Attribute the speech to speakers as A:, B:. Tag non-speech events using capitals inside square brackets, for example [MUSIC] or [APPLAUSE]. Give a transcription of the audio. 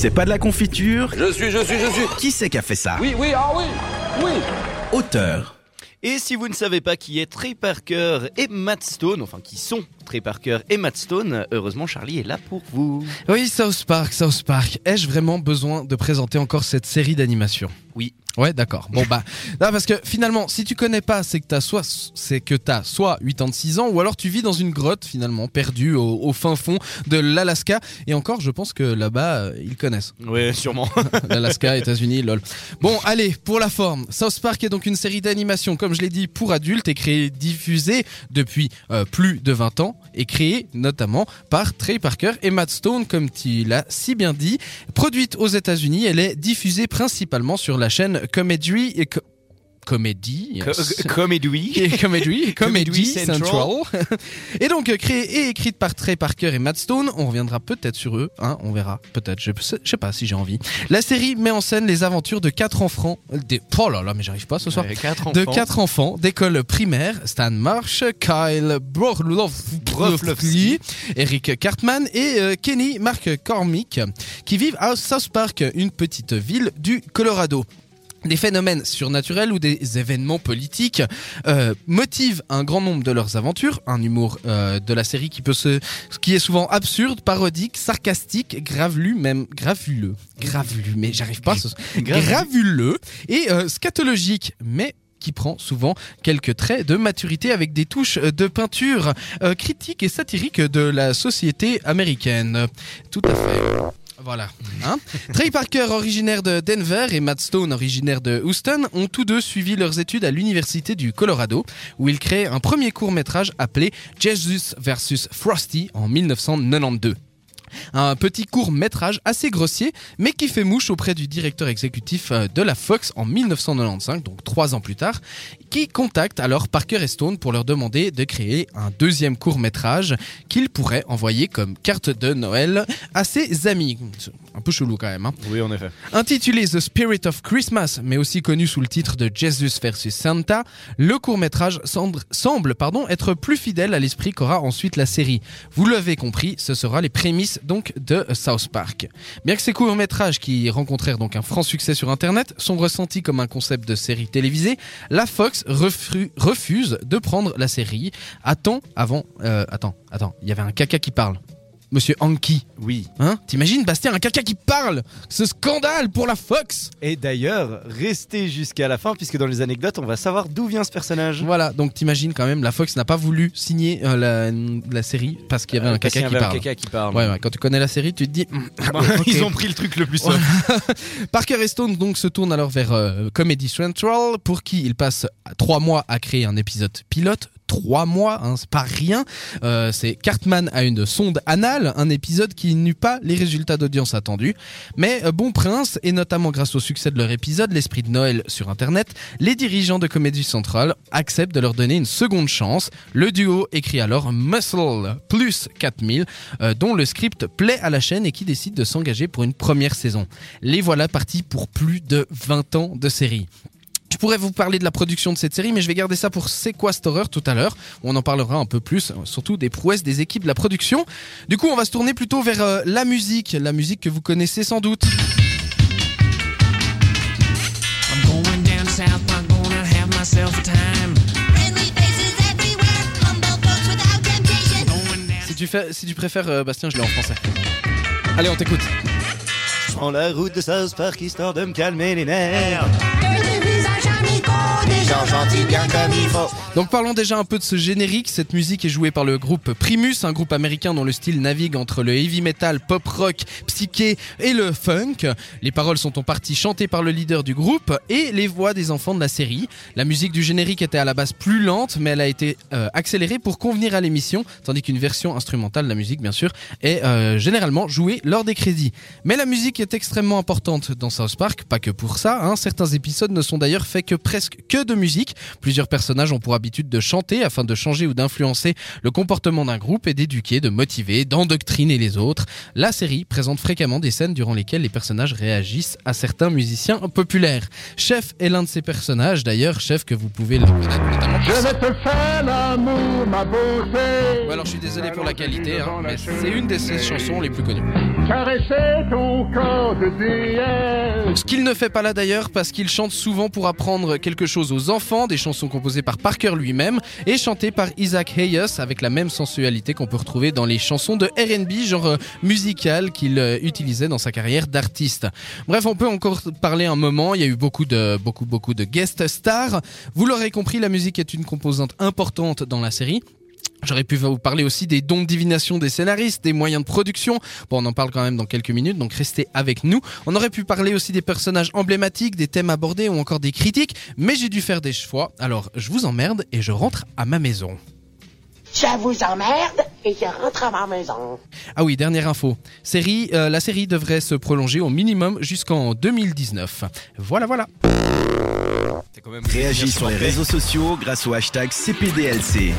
A: C'est pas de la confiture
B: Je suis, je suis, je suis.
A: Qui c'est qui a fait ça
B: Oui, oui, ah oui, oui.
A: Auteur.
C: Et si vous ne savez pas qui est Trey Parker et Matt Stone, enfin qui sont Trey Parker et Matt Stone, heureusement Charlie est là pour vous.
D: Oui, South Park, South Park. Ai-je vraiment besoin de présenter encore cette série d'animation?
C: Oui.
D: Ouais, d'accord. Bon bah, [LAUGHS] non, parce que finalement, si tu connais pas, c'est que t'as soit, c'est que t'as soit 86 ans, ou alors tu vis dans une grotte finalement, perdue au, au fin fond de l'Alaska. Et encore, je pense que là-bas, euh, ils connaissent.
C: Oui, sûrement. [LAUGHS]
D: L'Alaska, États-Unis, lol. Bon, allez, pour la forme. South Park est donc une série d'animation, comme je l'ai dit, pour adultes et créée, diffusée depuis euh, plus de 20 ans et créée notamment par Trey Parker et Matt Stone, comme tu l'as si bien dit. Produite aux États-Unis, elle est diffusée principalement sur la chaîne Comedy et Co- Comédie. [LAUGHS]
C: Comédie. [LAUGHS]
D: Comedy Central. [LAUGHS] Et donc euh, créée et écrite par Trey Parker et Matt Stone. On reviendra peut-être sur eux, hein, on verra. Peut-être, je, je sais pas si j'ai envie. La série met en scène les aventures de quatre enfants. Des, oh là là, mais j'arrive pas ce soir.
C: Ouais, quatre
D: De quatre enfants d'école primaire, Stan Marsh, Kyle Broflovski, Eric Cartman et euh, Kenny Mark Cormick, qui vivent à South Park, une petite ville du Colorado. Des phénomènes surnaturels ou des événements politiques euh, motivent un grand nombre de leurs aventures, un humour euh, de la série qui peut se, qui est souvent absurde, parodique, sarcastique, gravelu, même gravuleux, gravelu, mais j'arrive pas, ce- [LAUGHS] gravuleux et euh, scatologique, mais qui prend souvent quelques traits de maturité avec des touches de peinture critique et satirique de la société américaine. Tout à fait. Voilà. Hein? Trey Parker, originaire de Denver, et Matt Stone, originaire de Houston, ont tous deux suivi leurs études à l'université du Colorado, où ils créent un premier court métrage appelé Jesus vs Frosty en 1992. Un petit court métrage assez grossier, mais qui fait mouche auprès du directeur exécutif euh, de la Fox en 1995, donc trois ans plus tard, qui contacte alors Parker et Stone pour leur demander de créer un deuxième court métrage qu'ils pourraient envoyer comme carte de Noël à ses amis. Un peu chelou quand même. Hein.
C: Oui, en effet.
D: Intitulé The Spirit of Christmas, mais aussi connu sous le titre de Jesus vs Santa, le court-métrage semble, semble pardon, être plus fidèle à l'esprit qu'aura ensuite la série. Vous l'avez compris, ce sera les prémices donc de South Park. Bien que ces courts-métrages qui rencontrèrent donc un franc succès sur internet sont ressentis comme un concept de série télévisée, la Fox refuse de prendre la série. Attends, avant, euh, attends, attends, il y avait un caca qui parle. Monsieur Anki,
C: Oui.
D: hein T'imagines Bastien, un caca qui parle Ce scandale pour la Fox
C: Et d'ailleurs, restez jusqu'à la fin, puisque dans les anecdotes, on va savoir d'où vient ce personnage.
D: Voilà, donc t'imagines quand même, la Fox n'a pas voulu signer euh, la, la série parce qu'il y avait un
C: Parce qu'il
D: caca
C: y
D: qui
C: avait un
D: parle.
C: caca qui parle.
D: Ouais, ouais, quand tu connais la série, tu te dis. hmm, [LAUGHS] [LAUGHS]
C: Ils ont pris le truc le plus simple. [LAUGHS]
D: Parker et Stone donc se tournent alors vers euh, Comedy Central pour qui il passe trois mois à créer un épisode pilote. Trois mois, hein, c'est pas rien. Euh, c'est Cartman a une sonde anale, un épisode qui n'eut pas les résultats d'audience attendus. Mais euh, Bon Prince, et notamment grâce au succès de leur épisode, l'esprit de Noël sur Internet, les dirigeants de Comedy Central acceptent de leur donner une seconde chance. Le duo écrit alors Muscle plus 4000, euh, dont le script plaît à la chaîne et qui décide de s'engager pour une première saison. Les voilà partis pour plus de 20 ans de série. Je pourrais vous parler de la production de cette série, mais je vais garder ça pour Sequesterer tout à l'heure, où on en parlera un peu plus, euh, surtout des prouesses des équipes de la production. Du coup, on va se tourner plutôt vers euh, la musique, la musique que vous connaissez sans doute. Tu, fais, si tu préfères, euh, Bastien, je l'ai en français. Allez, on t'écoute.
C: Je prends la route de South Park histoire de me calmer les nerfs.
D: Donc parlons déjà un peu de ce générique. Cette musique est jouée par le groupe Primus, un groupe américain dont le style navigue entre le heavy metal, pop rock, psyché et le funk. Les paroles sont en partie chantées par le leader du groupe et les voix des enfants de la série. La musique du générique était à la base plus lente, mais elle a été euh, accélérée pour convenir à l'émission, tandis qu'une version instrumentale de la musique, bien sûr, est euh, généralement jouée lors des crédits. Mais la musique est extrêmement importante dans South Park, pas que pour ça. hein. Certains épisodes ne sont d'ailleurs faits que presque que de musique. Plusieurs personnages ont pour habitude de chanter afin de changer ou d'influencer le comportement d'un groupe et d'éduquer, de motiver, d'endoctriner les autres. La série présente fréquemment des scènes durant lesquelles les personnages réagissent à certains musiciens populaires. Chef est l'un de ces personnages, d'ailleurs, Chef que vous pouvez le connaître notamment pour ça.
B: te faire l'amour, ma beauté.
D: Ouais, alors je suis désolé pour la qualité, hein, mais c'est une de ses chansons les plus connues.
B: Caresser ton corps de déesse.
D: Ce qu'il ne fait pas là d'ailleurs parce qu'il chante souvent pour apprendre quelque chose aux enfants, des chansons composées par Parker lui-même et chantées par Isaac Hayes avec la même sensualité qu'on peut retrouver dans les chansons de R&B, genre euh, musical qu'il euh, utilisait dans sa carrière d'artiste. Bref, on peut encore parler un moment, il y a eu beaucoup de beaucoup beaucoup de guest stars. Vous l'aurez compris, la musique est une composante importante dans la série. J'aurais pu vous parler aussi des dons de divination des scénaristes, des moyens de production. Bon, on en parle quand même dans quelques minutes, donc restez avec nous. On aurait pu parler aussi des personnages emblématiques, des thèmes abordés ou encore des critiques, mais j'ai dû faire des choix. Alors, je vous emmerde et je rentre à ma maison.
E: Je vous emmerde et je rentre à ma maison.
D: Ah oui, dernière info. Série, euh, la série devrait se prolonger au minimum jusqu'en 2019. Voilà, voilà.
C: C'est quand même
A: Réagis sur les réseaux sociaux grâce au hashtag CPDLC.